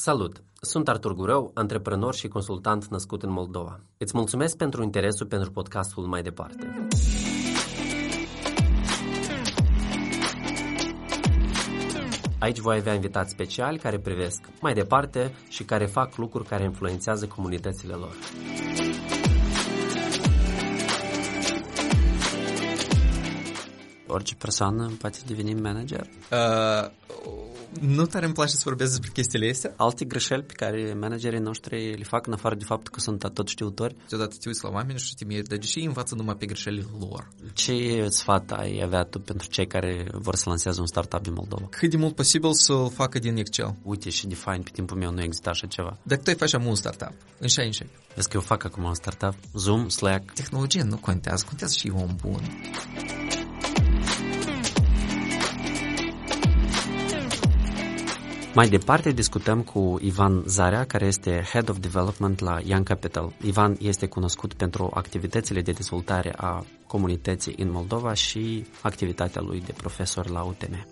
Salut! Sunt Artur Gurău, antreprenor și consultant născut în Moldova. Îți mulțumesc pentru interesul pentru podcastul mai departe. Aici voi avea invitați speciali care privesc mai departe și care fac lucruri care influențează comunitățile lor. Orice persoană poate deveni manager? Uh, nu tare îmi place să vorbesc despre chestiile astea. Alte greșeli pe care managerii noștri le fac în afară de faptul că sunt tot știutori? Deodată te uiți la oameni și te miri, dar de ce învață numai pe greșelile lor? Ce sfat ai avea tu pentru cei care vor să lanseze un startup din Moldova? Cât de mult posibil să-l facă din Excel. Uite și Define, pe timpul meu nu exista așa ceva. Dacă tu ai face un startup, în și înșe. Vezi că eu fac acum un startup, Zoom, Slack. Tehnologia nu contează, contează și om bun. Mai departe discutăm cu Ivan Zarea, care este Head of Development la Young Capital. Ivan este cunoscut pentru activitățile de dezvoltare a comunității în Moldova și activitatea lui de profesor la UTM.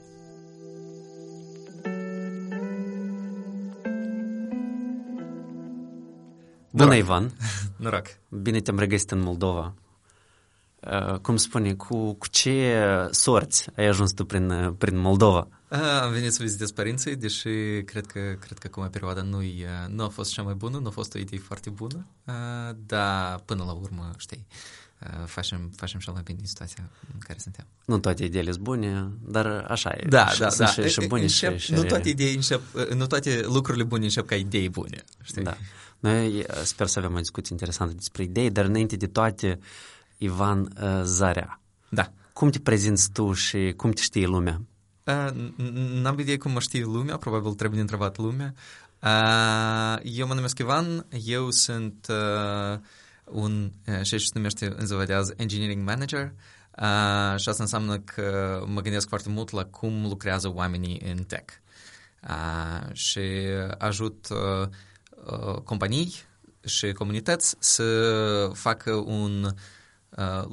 Bună, Ivan! Noroc! Bine te-am regăsit în Moldova. Uh, cum spune, cu, cu ce sorți ai ajuns tu prin, prin Moldova? Am venit să vizitez părinții, deși cred că, cred că acum perioada nu, nu a fost cea mai bună, nu a fost o idee foarte bună, dar până la urmă, știi, facem, facem cel mai bine din situația în care suntem. Nu toate ideile sunt bune, dar așa e. Da, da, sunt da. Și, și bune încep, și, nu, toate idei încep, nu toate lucrurile bune încep ca idei bune. Știi? Da. Noi sper să avem o discuție interesantă despre idei, dar înainte de toate, Ivan uh, Zarea. Da. Cum te prezinți tu și cum te știe lumea? N-am idee cum mă știe lumea, probabil trebuie întrebat lumea. Eu mă numesc Ivan, eu sunt un, și se numește în zăvădează Engineering Manager și asta înseamnă că mă gândesc foarte mult la cum lucrează oamenii în tech. Și ajut companii și comunități să facă un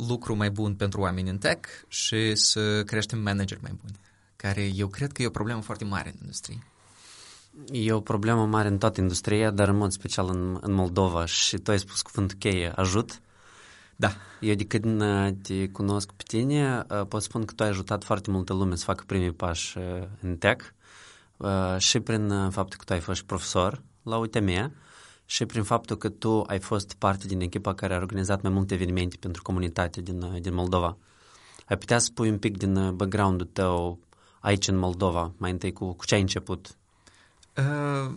lucru mai bun pentru oameni în tech și să creștem manageri mai buni care eu cred că e o problemă foarte mare în industrie. E o problemă mare în toată industria, dar în mod special în, în Moldova și tu ai spus cuvântul cheie, ajut. Da. Eu de când te cunosc pe tine, pot spun că tu ai ajutat foarte multă lume să facă primii pași în tech și prin faptul că tu ai fost profesor la UTM și prin faptul că tu ai fost parte din echipa care a organizat mai multe evenimente pentru comunitatea din, din Moldova. Ai putea să spui un pic din background-ul tău aici în Moldova? Mai întâi cu, cu ce ai început? Uh,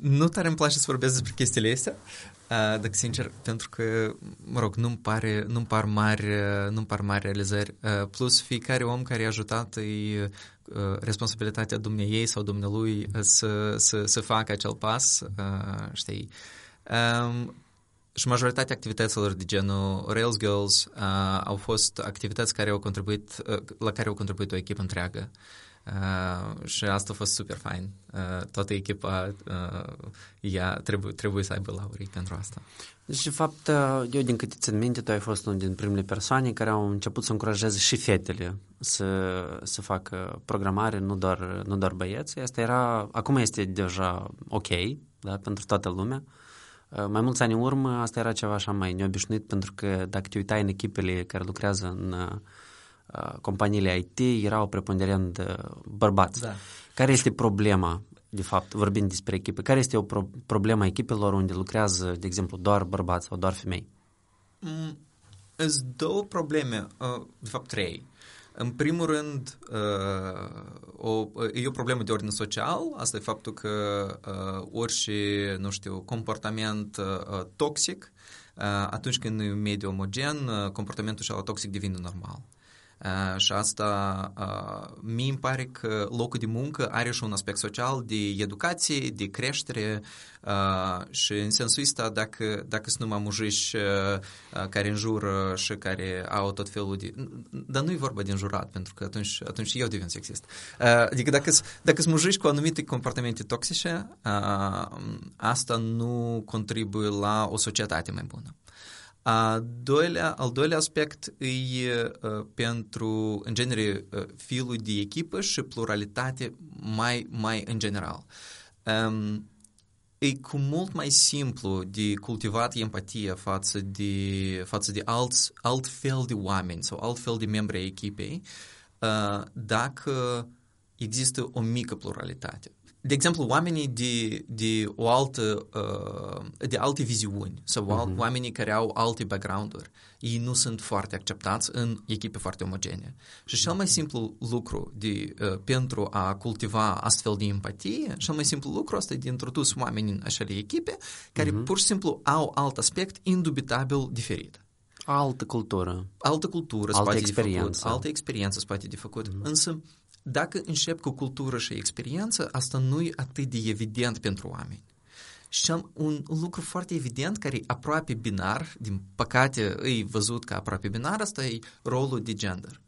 nu tare îmi place să vorbesc despre chestiile astea, uh, dacă sincer, pentru că, mă rog, nu-mi, pare, nu-mi par mari, nu-mi par mari realizări. Uh, plus, fiecare om care i-a ajutat e uh, responsabilitatea dumneiei sau dumnealui să, să, să facă acel pas, uh, știi. Um, și majoritatea activităților de genul Rails Girls uh, au fost activități care au contribuit, uh, la care au contribuit o echipă întreagă. Uh, și asta a fost super fain. Uh, toată echipa uh, ea trebuie, trebuie să aibă laurii pentru asta. Deci, de fapt, eu din câte țin minte, tu ai fost unul din primele persoane care au început să încurajeze și fetele să, să facă programare, nu doar, nu doar băieți. Asta era, acum este deja ok da, pentru toată lumea. Mai mulți ani în urmă, asta era ceva așa mai neobișnuit, pentru că dacă te uitai în echipele care lucrează în uh, companiile IT, erau preponderent uh, bărbați. Da. Care este problema, de fapt, vorbind despre echipe? Care este o pro- problemă a echipelor unde lucrează, de exemplu, doar bărbați sau doar femei? Mm, sunt două probleme, uh, de fapt trei. În primul rând, uh, o, e o problemă de ordine social, asta e faptul că uh, orice, nu știu, comportament uh, toxic, uh, atunci când e un mediu omogen, uh, comportamentul ăsta toxic devine normal. Uh, și asta uh, mi îmi pare că locul de muncă are și un aspect social de educație, de creștere uh, și în sensul ăsta dacă, dacă sunt numai mujiși uh, care înjură și care au tot felul de... Dar nu e vorba de înjurat, pentru că atunci, atunci eu devin sexist. Uh, adică dacă, dacă sunt mujiși cu anumite comportamente toxice, uh, asta nu contribuie la o societate mai bună. A doilea, al doilea aspect e uh, pentru, în genere, uh, filul de echipă și pluralitate mai, mai în general. um, e cu mult mai simplu de cultivat empatia față de, față de alți, alt fel de oameni sau alt fel de membri ai echipei uh, dacă există o mică pluralitate de exemplu, oamenii de, de o altă, uh, de alte viziuni sau uh-huh. oamenii care au alte background-uri, ei nu sunt foarte acceptați în echipe foarte omogene. Și cel mai simplu lucru de, uh, pentru a cultiva astfel de empatie, cel mai simplu lucru asta e de introdus oameni în acele echipe care uh-huh. pur și simplu au alt aspect indubitabil diferit. Altă cultură. Altă cultură altă spate experiență. de făcut. Altă experiență spate de făcut. Uh-huh. Însă dacă încep cu cultură și experiență, asta nu e atât de evident pentru oameni. Și un lucru foarte evident care e aproape binar, din păcate e văzut ca aproape binar, asta e rolul de gender.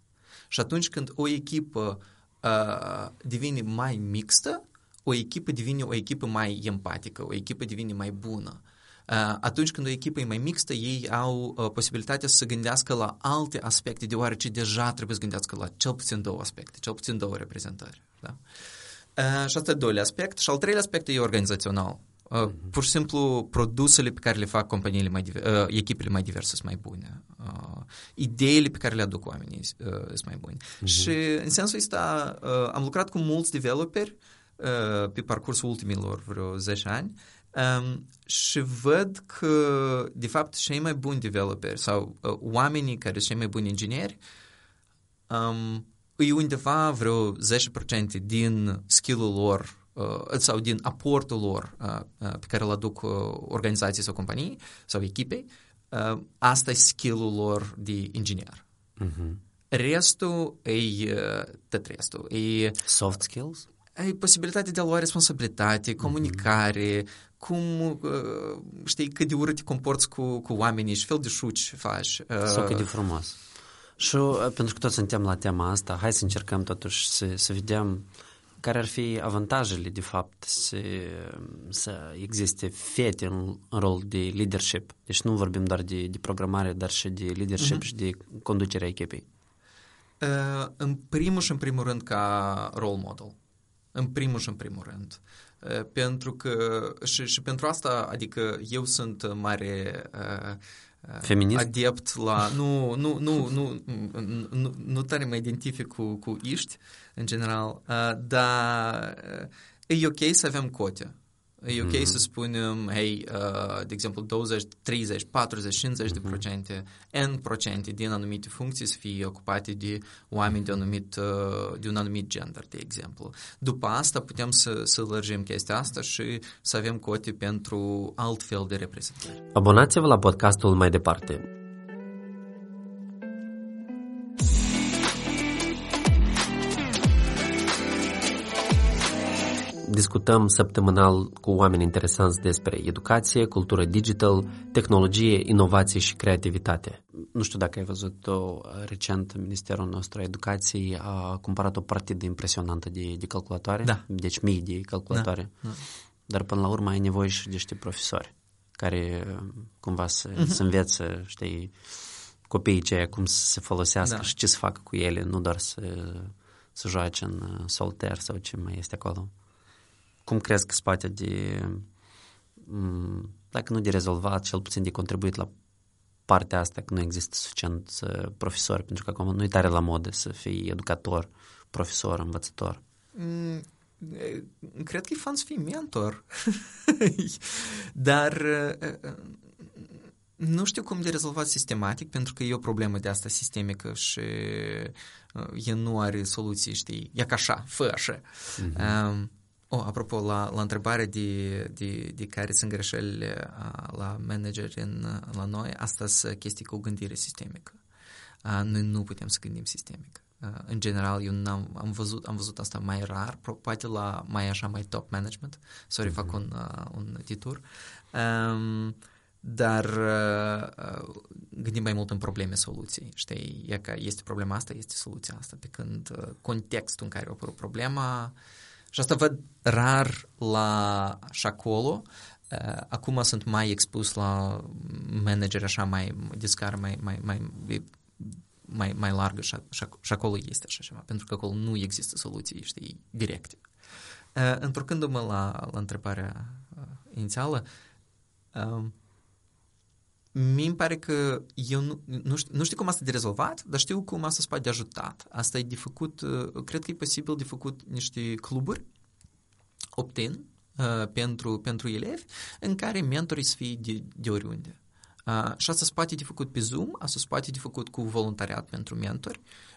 Și atunci când o echipă uh, devine mai mixtă, o echipă devine o echipă mai empatică, o echipă devine mai bună. Uh, atunci când o echipă e mai mixtă, ei au uh, posibilitatea să se gândească la alte aspecte, deoarece deja trebuie să gândească la cel puțin două aspecte, cel puțin două reprezentări. Da? Uh, și asta e doilea aspect. Și al treilea aspect e organizațional. Uh, mm-hmm. Pur și simplu, produsele pe care le fac companiile mai diver- uh, echipele mai diverse sunt mai bune. Uh, ideile pe care le aduc oamenii uh, sunt mai bune. Mm-hmm. Și în sensul ăsta uh, am lucrat cu mulți developeri uh, pe parcursul ultimilor vreo 10 ani Um, și văd că, de fapt, cei mai buni developeri sau uh, oamenii care sunt cei mai buni ingineri um, e undeva vreo 10% din skill-ul lor uh, sau din aportul lor uh, uh, pe care îl aduc uh, organizații sau companii sau echipei, uh, asta e skill-ul lor de inginer. Uh-huh. Restul e uh, tot restul. E, Soft skills? E posibilitatea de a lua responsabilitate, comunicare, uh-huh cum, știi, cât de urât te comporți cu, cu oamenii și fel de șuci faci. Sau cât de frumos. Și pentru că toți suntem la tema asta, hai să încercăm totuși să, să vedem care ar fi avantajele, de fapt, să, să existe fete în, în rol de leadership. Deci nu vorbim doar de, de programare, dar și de leadership uh-huh. și de conducerea echipei. Uh, în primul și în primul rând ca role model. În primul și în primul rând. Uh, pentru că și, și pentru asta, adică eu sunt mare Feminist? adept la... Nu, nu, nu, nu, nu, nu tare mă identific cu, cu iști, în general, dar e ok să avem cote. E ok mm-hmm. să spunem, hei, uh, de exemplu, 20, 30, 40, 50 mm-hmm. de procente, N procente din anumite funcții să fie ocupate de oameni de, anumit, uh, de un anumit gender, de exemplu. După asta putem să, să lărgim chestia asta și să avem cote pentru alt fel de reprezentare. Abonați-vă la podcastul mai departe. Discutăm săptămânal cu oameni interesanți despre educație, cultură digital, tehnologie, inovație și creativitate. Nu știu dacă ai văzut-o recent, Ministerul nostru a Educației a cumpărat o partidă impresionantă de, de calculatoare, da. deci mii de calculatoare, da. Da. dar până la urmă ai nevoie și de niște profesori care cumva să, uh-huh. să învețe, știi, copiii ceea cum să se folosească da. și ce să facă cu ele, nu doar să, să joace în solter sau ce mai este acolo cum crezi că spate de, mm, dacă nu de rezolvat, cel puțin de contribuit la partea asta, că nu există suficient uh, profesori, pentru că acum nu e tare la modă să fii educator, profesor, învățător. Mm, cred că e fan să fii mentor, dar uh, nu știu cum de rezolvat sistematic, pentru că e o problemă de asta sistemică și uh, el nu are soluții, știi, e ca așa, fă așa. Mm-hmm. Um, Oh, apropo, la, la întrebare de, de, de care sunt greșelile la manageri în, la noi, asta sunt chestii cu gândire sistemică. Noi nu putem să gândim sistemic. În general, eu am am văzut, am văzut asta mai rar, poate la mai așa, mai top management. Sorry, mm-hmm. fac un, un titur. Um, dar uh, gândim mai mult în probleme soluții. Știi, e că este problema asta, este soluția asta. Pe când uh, contextul în care a apărut problema și asta văd rar la și acolo. Uh, acum sunt mai expus la manageri așa mai discar, mai, mai, mai, mai, mai largă și, și, și acolo este așa ceva, pentru că acolo nu există soluții, știi, directe. Uh, întorcându-mă la, la întrebarea uh, inițială, uh, mi îmi pare că eu nu, nu, știu, nu știu cum asta de rezolvat, dar știu cum asta se poate de ajutat. Asta e de făcut, uh, cred că e posibil de făcut niște cluburi opt-in uh, pentru, pentru elevi în care mentorii să fie de, de oriunde. Uh, și asta se poate de făcut pe Zoom, asta se poate de făcut cu voluntariat pentru mentori Uh,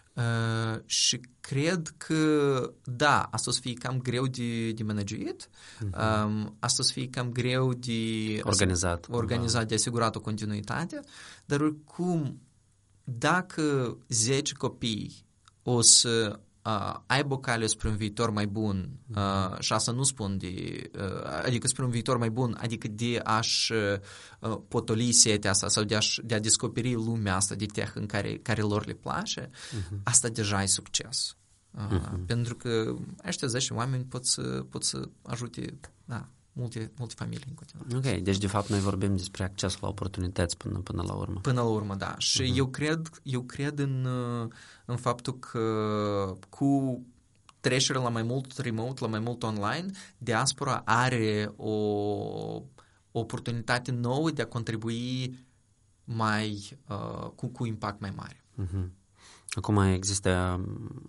și cred că, da, asta o să fie cam greu de, de managuit, uh-huh. um, asta o să fie cam greu de organizat, organizat de asigurat o continuitate, dar oricum, dacă 10 copii o să uh, aibă o cale spre un viitor mai bun uh, și asta nu spun de, uh, adică spre un viitor mai bun, adică de a-și uh, potoli setea asta sau de, a de a descoperi lumea asta de tech în care, care lor le place, uh-huh. asta deja e succes. Uh, uh-huh. Pentru că ăștia 10 oameni pot să, pot să ajute da, multe, multe familii în continuare. Ok, deci de fapt noi vorbim despre accesul la oportunități până, până la urmă. Până la urmă, da. Și uh-huh. eu cred, eu cred în, în faptul că cu trecerea la mai mult remote, la mai mult online, diaspora are o, o oportunitate nouă de a contribui mai, uh, cu, cu impact mai mare. Uh-huh. Acum există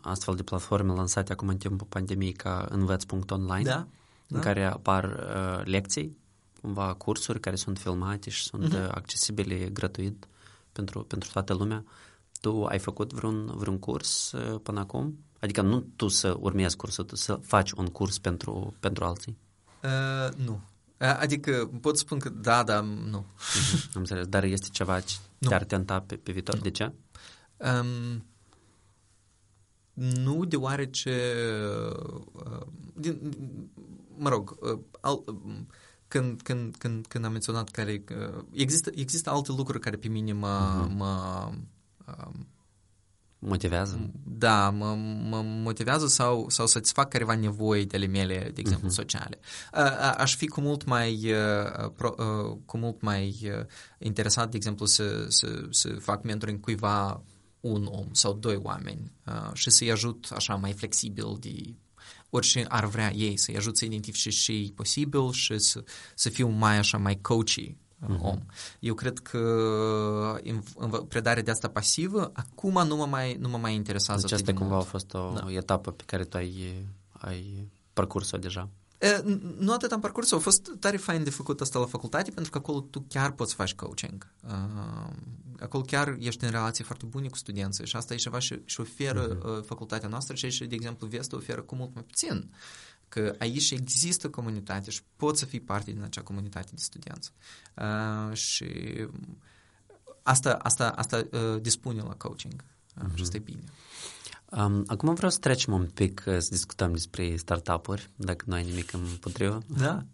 astfel de platforme lansate acum în timpul pandemiei ca învăț.online. Da da? în care apar uh, lecții, cumva cursuri care sunt filmate și sunt uh-huh. accesibile gratuit pentru, pentru toată lumea. Tu ai făcut vreun, vreun curs uh, până acum? Adică nu tu să urmezi cursul, tu să faci un curs pentru, pentru alții? Uh, nu. Adică pot spun că da, dar nu. Uh-huh. Am înțeles. Dar este ceva ce nu. te-ar tenta pe, pe viitor? Nu. De ce? Um, nu, deoarece uh, din, mă rog, uh, al, când, când, când, când am menționat care uh, există, există alte lucruri care pe mine mă, uh-huh. mă um, motivează? Da, mă, mă motivează sau, sau satisfac careva nevoi de ale mele, de exemplu, uh-huh. sociale. A, aș fi cu mult mai, uh, pro, uh, cu mult mai uh, interesat, de exemplu, să, să, să fac mentoring cuiva un om sau doi oameni uh, și să-i ajut așa mai flexibil de orice ar vrea ei, să-i ajut să identifice ce e posibil și să, să fiu mai așa, mai coachy uh-huh. om. Eu cred că în, în predarea de asta pasivă, acum nu mă mai, nu mă mai interesează Deci asta cumva a fost o da. etapă pe care tu ai, ai parcurs-o deja. Nu atât am parcurs, a fost tare fain de făcut asta la facultate, pentru că acolo tu chiar poți face coaching. Acolo chiar ești în relații foarte bune cu studenții și asta e ceva și, și oferă uh-huh. facultatea noastră și, și, de exemplu, Vestul oferă cu mult mai puțin. Că aici există comunitate și poți să fii parte din acea comunitate de studenți. Uh, și asta, asta, asta uh, dispune la coaching. Uh, uh-huh. Și asta e bine. Um, acum vreau să trecem un pic să discutăm despre startup-uri, dacă nu ai nimic împotrivă. Da.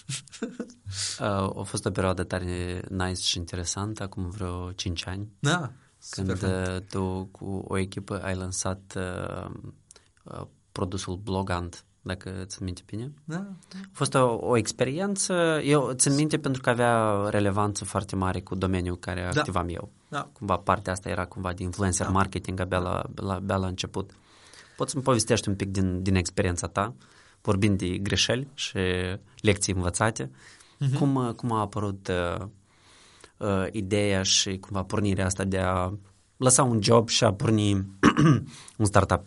uh, a fost o perioadă tare nice și interesantă, acum vreo 5 ani. Da, Când uh, tu cu o echipă ai lansat uh, uh, produsul Blogant dacă ți minte bine. Da. A fost o, o experiență, eu țin minte pentru că avea relevanță foarte mare cu domeniul care da. activam eu. Da. Cumva partea asta era cumva de influencer da. marketing abia la, la, abia la început. Poți să-mi povestești un pic din, din experiența ta, vorbind de greșeli și lecții învățate. Uh-huh. Cum, cum a apărut uh, uh, ideea și cumva pornirea asta de a lăsa un job și a porni un startup?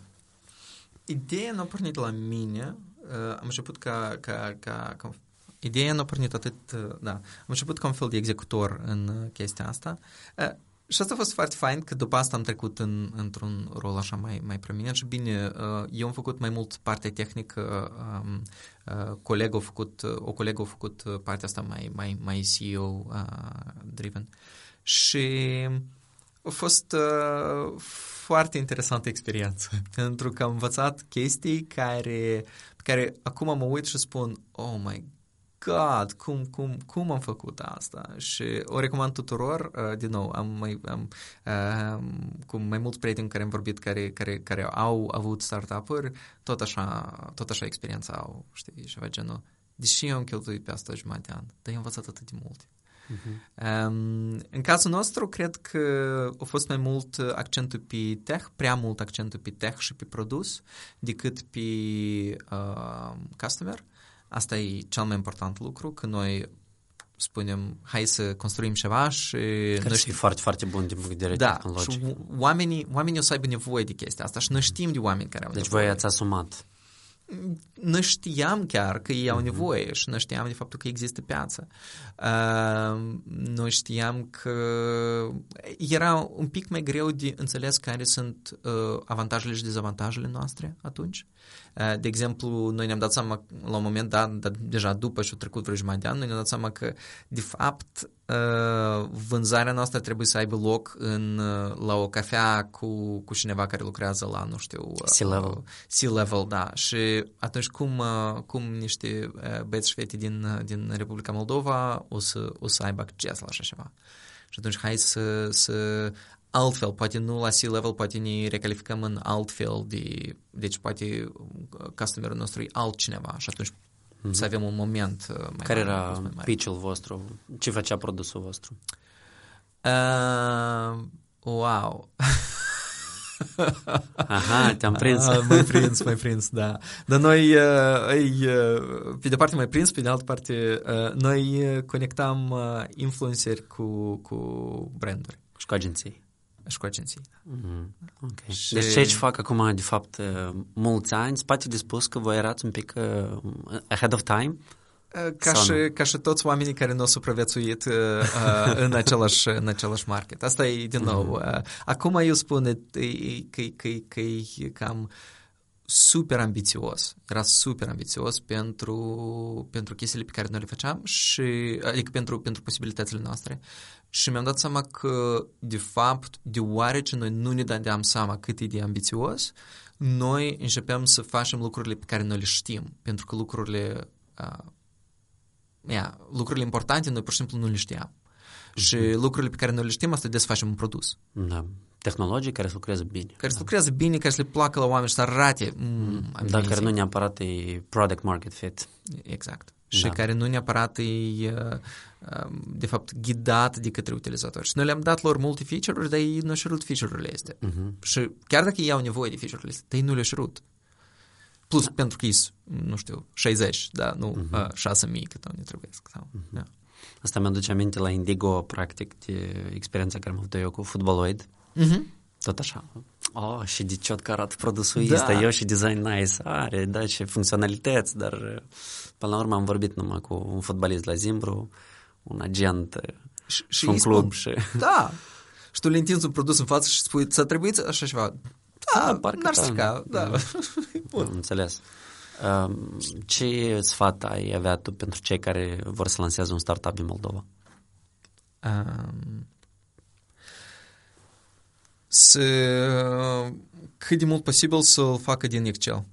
Ideea nu a pornit la mine. Uh, am început ca, ca, ca, ca Ideea nu a pornit atât, uh, da, am început ca un fel de executor în uh, chestia asta. Uh, și asta a fost foarte fain că după asta am trecut în, într-un rol așa mai, mai prominent și bine, uh, eu am făcut mai mult partea tehnică, um, uh, colegul a făcut, o colegă a făcut partea asta mai, mai, mai CEO-driven. Și a fost uh, foarte interesantă experiență, pentru că am învățat chestii care, pe care acum mă uit și spun, oh my God, cum, cum, cum am făcut asta? Și o recomand tuturor, uh, din nou, am mai, am, uh, cu mai mulți prieteni care am vorbit, care, care, care au avut startup-uri, tot așa, tot așa experiența au, știi, ceva genul. Deși eu am cheltuit pe asta jumătate de an, dar am învățat atât de multe. Uh-huh. Um, în cazul nostru, cred că a fost mai mult accentul pe tech, prea mult accentul pe tech și pe produs, decât pe uh, customer. Asta e cel mai important lucru, că noi spunem, hai să construim ceva și... Care noi știm... foarte, foarte bun din punct de vedere da, tehnologic. și oamenii, oamenii o să aibă nevoie de chestia asta și noi știm de oameni care au deci nevoie. Deci voi ați asumat. Noi știam chiar că ei au nevoie și noi știam de faptul că există piață. Uh, noi știam că era un pic mai greu de înțeles care sunt uh, avantajele și dezavantajele noastre atunci. Uh, de exemplu, noi ne-am dat seama la un moment dat, dar deja după și-a trecut vreo jumătate de an, noi ne-am dat seama că, de fapt, uh, vânzarea noastră trebuie să aibă loc în, uh, la o cafea cu, cu cineva care lucrează la, nu știu... C-level. C-level, da. Și atunci cum, cum niște băieți și fete din, din Republica Moldova o să, o să aibă acces la așa ceva. Și atunci hai să, să altfel, poate nu la C-level, poate ne recalificăm în altfel, de, deci poate customerul nostru e altcineva și atunci mm-hmm. să avem un moment mai Care mare, era mai mare. pitch-ul vostru? Ce făcea produsul vostru? Uh, wow! Aha, te-am prins. Ah, mai prins, mai prins, da. Dar noi, uh, pe de parte mai prins, pe de altă parte, uh, noi conectam uh, influenceri cu, cu branduri. Și cu agenții. Și cu agenții. Mm-hmm. Okay. Și... Deci ce fac acum, de fapt, mulți ani, spate de spus că voi erați un pic uh, ahead of time? Ca și, ca și toți oamenii care nu au supraviețuit uh, uh, în, același, în același market. Asta e, din nou, uh, acum eu spun că, că, că, că e cam super ambițios. Era super ambițios pentru, pentru chestiile pe care noi le făceam și, adică pentru, pentru posibilitățile noastre. Și mi-am dat seama că, de fapt, deoarece noi nu ne dădeam seama cât e de ambițios, noi începeam să facem lucrurile pe care noi le știm, pentru că lucrurile uh, ia, lucrurile importante noi pur și simplu nu le știam. Mm-hmm. Și lucrurile pe care noi le știm, asta de să facem un produs. Da. Tehnologii care să lucreze bine. Care să lucreze bine, care să le placă la oameni și să arate. Mm, Dar care nu neapărat e product market fit. Exact. Și da. care nu neapărat e, de fapt, ghidat de către utilizator. Și noi le-am dat lor multe feature-uri, dar ei nu au șerut feature-urile astea. Uh-huh. Și chiar dacă ei au nevoie de feature-urile astea, ei nu le-au șerut. Plus da. pentru că e, nu știu, 60, da, nu uh-huh. 6.000 cât ne trebuie. Sau, uh-huh. da. Asta mi-aduce aminte la Indigo, practic, de experiența care am avut eu cu Footballoid. Uh-huh. Tot așa. Oh, și de ce că arată produsul da. ăsta, eu și design nice, are, da, și funcționalități, dar până la urmă am vorbit numai cu un fotbalist la Zimbru, un agent și, și un club. Spun, și... Da, și tu le întinzi un produs în față și spui, ți-a trebuit așa ceva? Da, da parcă n-ar da. strica, da. da. Bun. Am înțeles. Ce sfat ai avea tu pentru cei care vor să lanseze un startup din Moldova? Um, să cât de mult posibil să-l facă din Excel.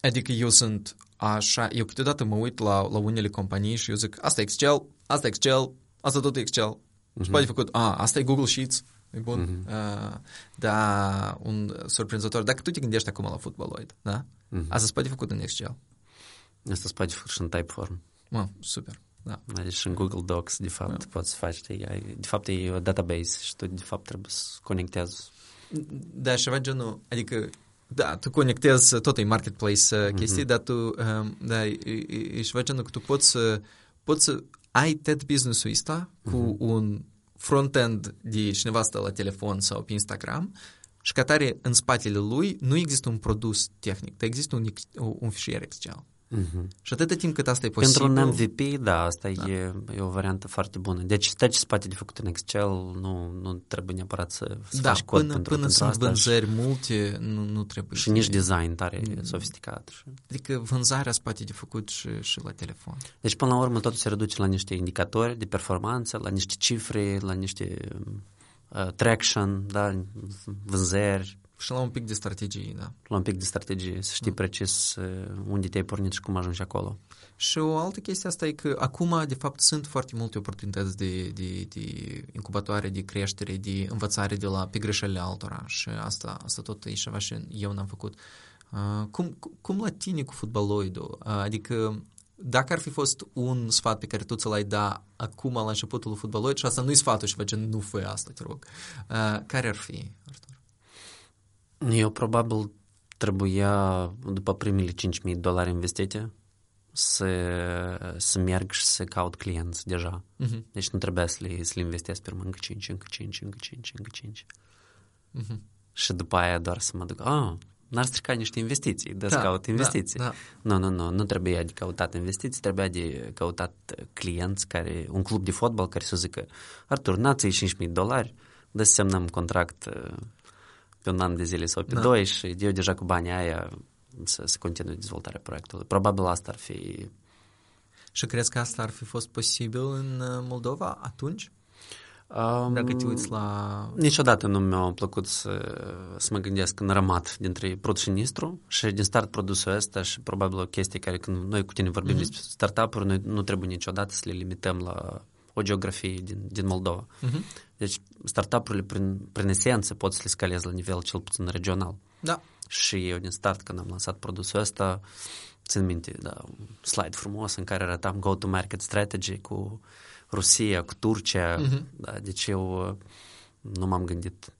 Adică eu sunt așa, eu câteodată mă uit la, la unele companii și eu zic, asta e Excel, asta e Excel, asta tot e Excel. Uh-huh. Și poate făcut, a, asta e Google Sheets, e bun. Uh-huh. Uh, da, un surprinzător. Dacă tu te gândești acum la Footballoid, da? Uh-huh. Asta se poate făcut în Excel. Asta se poate făcut și în Typeform. Mă, super. Da. Deci și în Google Docs, de fapt, da. poți să faci, de fapt e o database și tu, de fapt, trebuie să conectezi. Da, ceva genul, adică, da, tu conectezi, tot e marketplace uh, chestii, mm-hmm. dar tu, um, da, e, e, e ceva genul că tu poți să, poți să ai TED business-ul ăsta cu mm-hmm. un front-end de cineva stă la telefon sau pe Instagram și ca tare în spatele lui nu există un produs tehnic, dar există un, un fișier Excel. Uh-huh. Și atâta timp cât asta e posibil... Pentru un MVP, da, asta da. E, e o variantă foarte bună. Deci stai ce spate de făcut în Excel, nu, nu trebuie neapărat să, să da, faci cod până, pentru, până pentru sunt asta vânzări și... multe, nu, nu trebuie. Și nici design tare mm. sofisticat. Și... Adică vânzarea spate de făcut și, și la telefon. Deci până la urmă totul se reduce la niște indicatori de performanță, la niște cifre, la niște uh, traction, da, vânzări, și la un pic de strategie, da. La un pic de strategie, să știi da. precis unde te-ai pornit și cum ajungi acolo. Și o altă chestie asta e că acum, de fapt, sunt foarte multe oportunități de, de, de incubatoare, de creștere, de învățare de la pe greșelile altora și asta, asta tot e ceva și eu n-am făcut. Uh, cum, cum la tine cu fotbaloidul? Uh, adică dacă ar fi fost un sfat pe care tu ți l-ai da acum la începutul fotbalului, și asta nu-i sfatul și face nu fă asta, te rog, uh, care ar fi, Artur? Eu probabil trebuia, după primele 5.000 dolari investite, să, să merg și să caut clienți deja. Uh-huh. Deci nu trebuia să le, să le investesc pe încă 5, încă 5, încă 5, încă 5. Uh-huh. Și după aia doar să mă duc, ah, n-ar strica niște investiții, de da, să caut investiții. Da, da. Nu, nu, nu, nu trebuia de căutat investiții, trebuia de căutat clienți care, un club de fotbal care să zică, Artur, n-ați 5.000 dolari, dă să semnăm contract uh, pe un an de zile sau pe da. doi și eu deja cu banii aia să, să continui dezvoltarea proiectului. Probabil asta ar fi... Și crezi că asta ar fi fost posibil în uh, Moldova atunci? Um, Dacă te uiți la... Niciodată nu mi-a plăcut să, să mă gândesc în rămat dintre produs și nistru și din start produsul ăsta și probabil o chestie care când noi cu tine vorbim mm-hmm. despre startup-uri, noi nu trebuie niciodată să le limităm la o geografie din, din Moldova. Mm-hmm. Deci startup-urile prin, prin esență pot să le scalezi la nivel cel puțin regional. Da. Și eu din start când am lansat produsul ăsta, țin minte, da, un slide frumos în care arătam go-to-market strategy cu Rusia, cu Turcia, uh-huh. da, deci eu uh, nu m-am gândit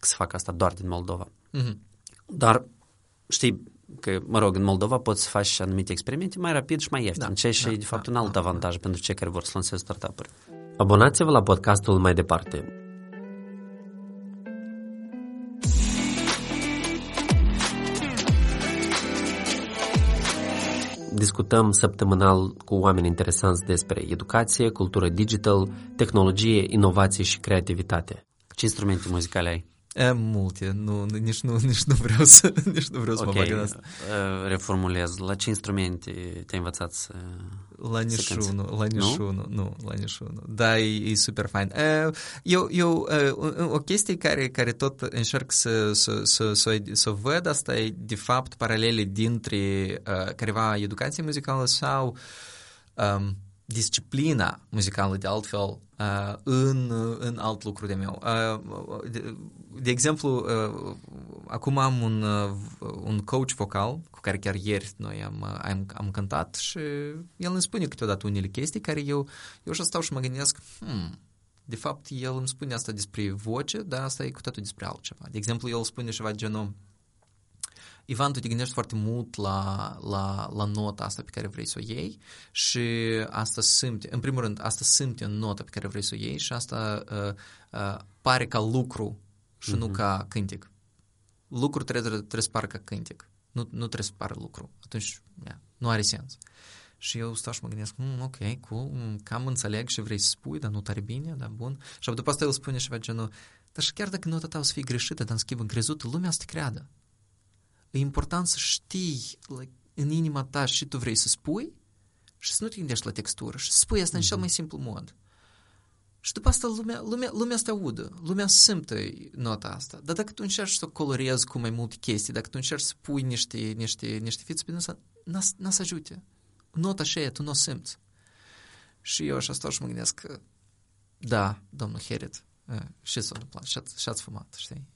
să fac asta doar din Moldova. Uh-huh. Dar știi că, mă rog, în Moldova poți să faci anumite experimente mai rapid și mai ieftin, da, ceea ce da, e de fapt da, un alt da, avantaj da. pentru cei care vor să lanseze startup-uri. Abonați-vă la podcastul mai departe. discutăm săptămânal cu oameni interesanți despre educație, cultură digital, tehnologie, inovație și creativitate. Ce instrumente muzicale ai? E, multe, nu, nici, nu, nici nu vreau să, nici nu vreau să okay. mă bag în asta. Reformulez. La ce instrumente te-ai învățat să La niciunul, la niciunul, nu? nu, la niciunul. Da, e, e super fain. Eu, eu, o chestie care, care tot încerc să, să, să, să, să văd, asta e de fapt paralele dintre careva educație muzicală sau um, disciplina muzicală de altfel uh, în, în alt lucru de meu. Uh, de, de exemplu, uh, acum am un, uh, un coach vocal cu care chiar ieri noi am, am, am cântat și el îmi spune câteodată unele chestii care eu, eu și stau și mă gândesc, hmm, de fapt, el îmi spune asta despre voce, dar asta e cu totul despre altceva. De exemplu, el spune ceva genul, Ivan, tu te gândești foarte mult la, la, la nota asta pe care vrei să o iei și asta simte, în primul rând, asta simte în nota pe care vrei să o iei și asta uh, uh, pare ca lucru și uh-huh. nu mhm. ca cântic. Lucru trebuie, trebuie să pară ca cântic. Nu, nu trebuie să pară lucru. Atunci, yeah, nu are sens. Și eu stau și mă gândesc, mm, ok, cool, mm, cam înțeleg și vrei să spui, dar nu tare bine, da, bun. Și după asta el spune ceva genul, dar și chiar dacă nota ta o să fie greșită, dar în schimb încrezută, lumea să te creadă e important să știi like, în inima ta și tu vrei să spui și să nu te gândești la textură și să spui asta mm-hmm. în cel mai simplu mod. Și după asta lumea, lumea, lumea să te audă, lumea simte nota asta. Dar dacă tu încerci să o colorezi cu mai multe chestii, dacă tu încerci să pui niște, niște, niște fițe pe asta, n-a să ajute. Nota așa e, tu nu o simți. Și eu așa stau și mă gândesc că da, domnul Herit, și s-a întâmplat, și ați fumat, știi?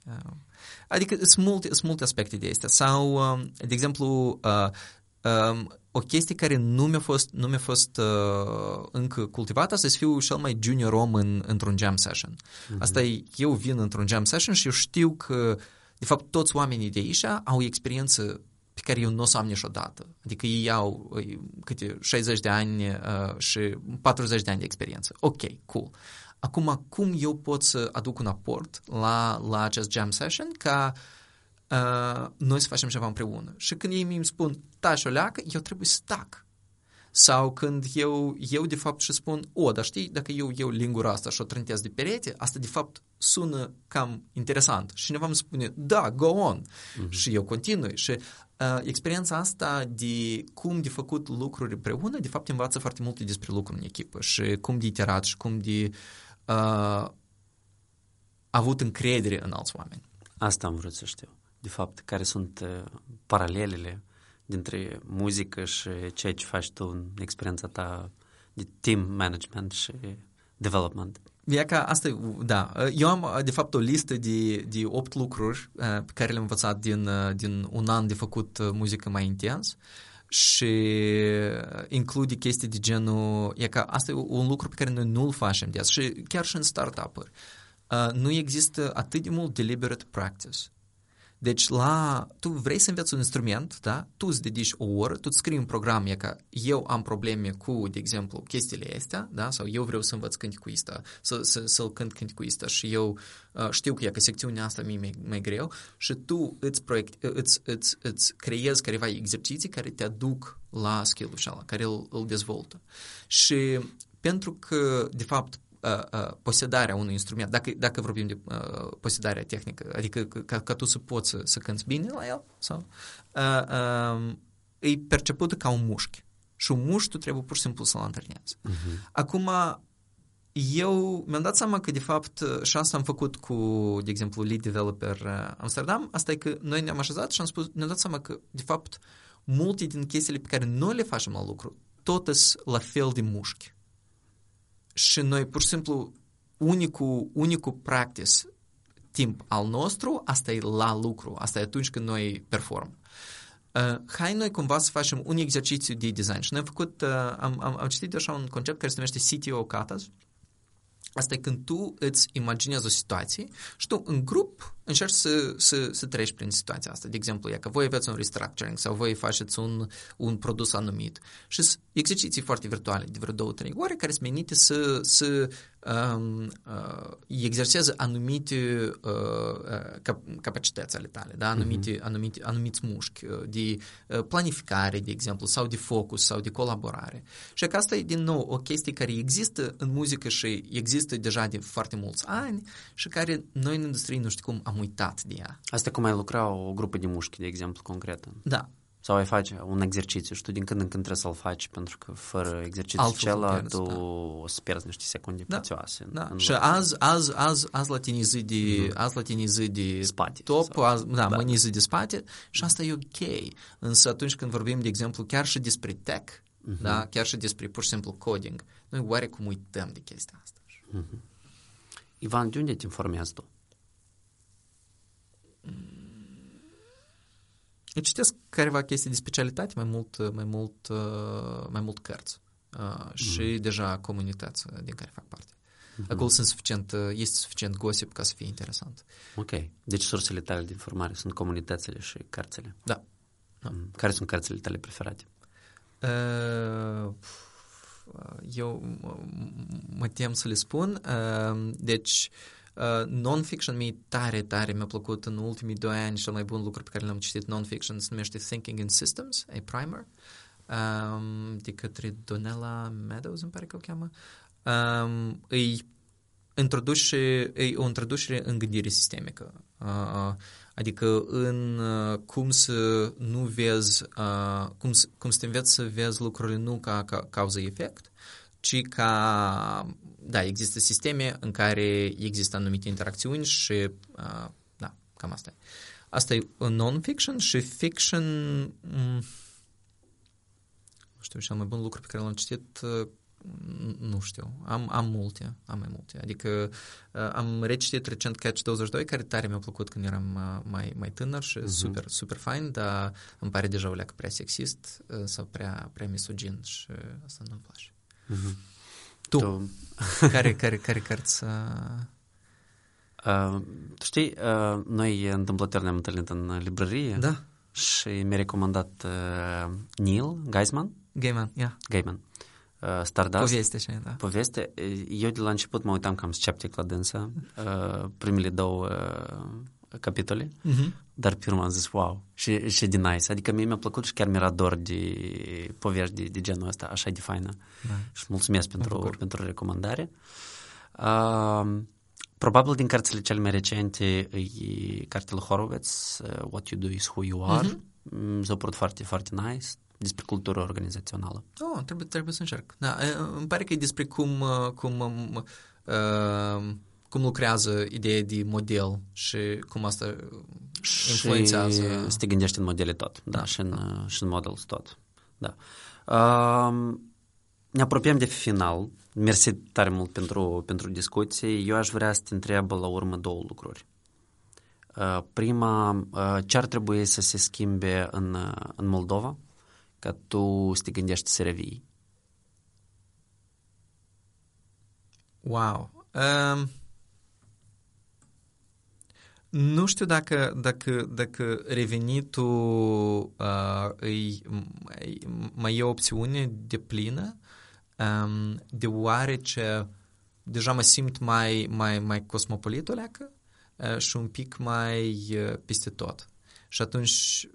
Adică sunt multe, sunt multe aspecte de astea. Sau, de exemplu, o chestie care nu mi-a fost, nu mi-a fost uh, încă cultivată, asta să fiu cel mai junior om în, într-un jam session. Mm-hmm. Asta e, eu vin într-un jam session și eu știu că, de fapt, toți oamenii de aici au experiență pe care eu nu o să am niciodată. Adică ei au câte 60 de ani uh, și 40 de ani de experiență. Ok, cool. Acum, cum eu pot să aduc un aport la, la acest jam session ca uh, noi să facem ceva împreună? Și când ei mi spun, taci o leacă, eu trebuie să tac. Sau când eu, eu de fapt și spun, o, dar știi, dacă eu iau lingura asta și o trântez de perete, asta de fapt sună cam interesant. Și cineva îmi spune, da, go on. Uh-huh. Și eu continui. Și uh, experiența asta de cum de făcut lucruri împreună, de fapt învață foarte multe despre lucru în echipă și cum de iterat și cum de uh, uh, avut încredere în alți oameni. Asta am vrut să știu. De fapt, care sunt uh, paralelele dintre muzică și ceea ce faci tu în experiența ta de team management și development. E ca asta, da. Eu am, de fapt, o listă de, de 8 lucruri uh, pe care le-am învățat din, uh, din un an de făcut uh, muzică mai intens și include chestii de genul, e ca asta e un lucru pe care noi nu-l facem de și chiar și în startup-uri. Uh, nu există atât de mult deliberate practice. Deci, la, tu vrei să înveți un instrument, da? tu îți dedici o oră, tu îți scrii un program, e că eu am probleme cu, de exemplu, chestiile astea, da? sau eu vreau să învăț cânticuista, să, să, să-l cânt cânticuista și eu uh, știu că e că secțiunea asta mie mai, mai greu și tu îți, proiect, îți, îți, îți creezi careva exerciții care te aduc la skill-ul ăla, care îl, îl dezvoltă. Și pentru că, de fapt, uh, uh, posedarea unui instrument, dacă, dacă vorbim de uh, posedarea tehnică, adică ca, ca tu să poți să, să cânți bine la el, sau, uh, uh, e percepută ca un mușchi. Și un mușchi tu trebuie pur și simplu să-l antrenezi. Uh-huh. Acum, eu mi-am dat seama că, de fapt, și asta am făcut cu, de exemplu, lead developer Amsterdam, asta e că noi ne-am așezat și am spus, ne-am dat seama că, de fapt, multe din chestiile pe care noi le facem la lucru, tot la fel de mușchi și noi pur și simplu unicul, unicul practice timp al nostru, asta e la lucru, asta e atunci când noi perform. Uh, hai noi cumva să facem un exercițiu de design și noi am făcut, uh, am, am, am citit așa un concept care se numește CTO Katas. Asta e când tu îți imaginezi o situație și tu în grup încerci să, să, să treci prin situația asta. De exemplu, e că voi aveți un restructuring sau voi faceți un, un produs anumit și exerciții foarte virtuale de vreo două, trei ore care sunt menite să, să um, uh, exersează anumite uh, cap- capacități ale tale, da? anumite, uh-huh. anumite, anumiți mușchi uh, de uh, planificare, de exemplu, sau de focus, sau de colaborare. Și că asta e, din nou, o chestie care există în muzică și există deja de foarte mulți ani și care noi în industrie nu știu cum am uitat de ea. Asta cum ai lucra o grupă de mușchi, de exemplu, concretă. Da. Sau ai face un exercițiu și tu din când în când trebuie să-l faci pentru că fără exercițiul acela tu da. o să pierzi niște secunde da. prețioase. Da. Și azi, azi, azi, azi la tine zi de, mm-hmm. azi la tine zi de spate, top, sau... azi, da, da, mâine zi de spate și asta e ok. Însă atunci când vorbim, de exemplu, chiar și despre tech, mm-hmm. da, chiar și despre pur și simplu coding, noi oarecum uităm de chestia asta. Mm-hmm. Ivan, de unde te informează tu? Eu citesc careva chestii de specialitate, mai mult, mai mult, uh, mai mult cărți uh, și mm. deja comunități din care fac parte. Mm-hmm. Acolo sunt suficient, uh, este suficient gossip ca să fie interesant. Ok. Deci sursele tale de informare sunt comunitățile și cărțile. Da. da. Mm. Care sunt cărțile tale preferate? Uh, eu mă tem să le spun. Uh, deci, Uh, non-fiction mie tare, tare mi-a plăcut în ultimii doi ani cel mai bun lucru pe care l-am citit non-fiction se numește Thinking in Systems, a primer, um, de către Donella Meadows, îmi pare că o cheamă. Um, îi introduce, e o introducere în gândire sistemică. Uh, adică în uh, cum să nu vezi, uh, cum, cum să te înveți să vezi lucrurile nu ca, ca cauză-efect, ci ca, da, există sisteme în care există anumite interacțiuni și, uh, da, cam asta e. Asta e non-fiction și fiction, mm, nu știu, cel mai bun lucru pe care l-am citit, uh, nu știu, am, am multe, am mai multe. Adică uh, am recitit recent Catch 22, care tare mi-a plăcut când eram uh, mai, mai tânăr și uh-huh. super, super fain, dar îmi pare deja o leacă prea sexist uh, sau prea, prea misogin și asta nu-mi place. Uh-huh. Tu, tu. care, care, care cărți... Uh... Uh, tu știi, uh, noi întâmplător ne-am întâlnit în librărie da. și mi-a recomandat uh, Neil Geisman. Gaiman, yeah. Gaiman. Uh, Stardust. Poveste și da. Poveste. Eu de la început mă uitam cam sceptic la dânsa. Uh, primele două uh, capitole, uh-huh. Dar pe urmă am zis, wow, și, și de nice. Adică mie mi-a plăcut și chiar mi-era dor de povești de, de genul ăsta, așa de faină. Nice. Și mulțumesc pentru, pentru recomandare. Uh, probabil din cărțile cele mai recente e cartele Horowitz, uh, What You Do Is Who You Are. Uh-huh. Mm, s-a părut foarte, foarte nice despre cultură organizațională. Oh, trebuie, trebuie să încerc. Da, îmi pare că e despre cum, cum uh, cum lucrează ideea de model și cum asta influențează... Și să te gândești în modele tot, da, da și, în, da. și în models tot. Da. Uh, ne apropiem de final. Mersi tare mult pentru, pentru discuție. Eu aș vrea să te întreb la urmă două lucruri. Uh, prima, uh, ce ar trebui să se schimbe în, în Moldova ca tu să te gândești să revii? Wow! Um, nu știu dacă, dacă, dacă revenitul uh, îi, mai e o opțiune de plină, um, deoarece deja mă simt mai, mai, mai cosmopolit o leacă uh, și un pic mai uh, peste tot. Și atunci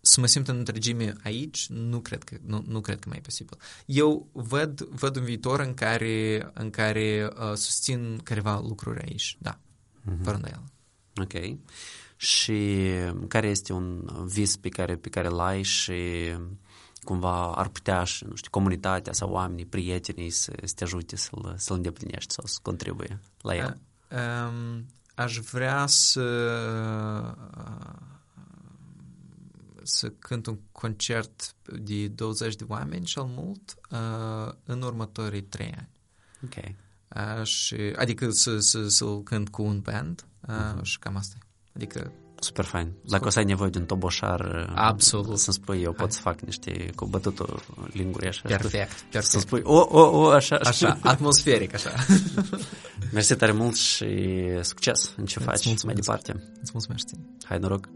să mă simt în întregime aici, nu cred că, nu, nu cred că mai e posibil. Eu văd, văd un viitor în care, în care uh, susțin careva lucruri aici, da, mm-hmm. fără îndoială. Ok. Și care este un vis pe care, pe care l-ai și cumva ar putea și, nu știu, comunitatea sau oamenii, prietenii să, să te ajute să-l, să-l îndeplinești sau să contribuie la el? Uh, um, aș vrea să să cânt un concert de 20 de oameni cel mult uh, în următorii trei ani. Ok. Aș, adică să, să, să-l cânt cu un band uh, uh-huh. și cam asta Adică Super fain. Dacă o să ai nevoie de un toboșar, Absolut. să-mi spui, eu pot să fac niște cu bătutul lingurii așa. Perfect, perfect. Să spui, o, o, o, așa. Așa, atmosferic, așa. Mersi tare mult și succes în ce faci mai departe. Îți mulțumesc. Hai, noroc.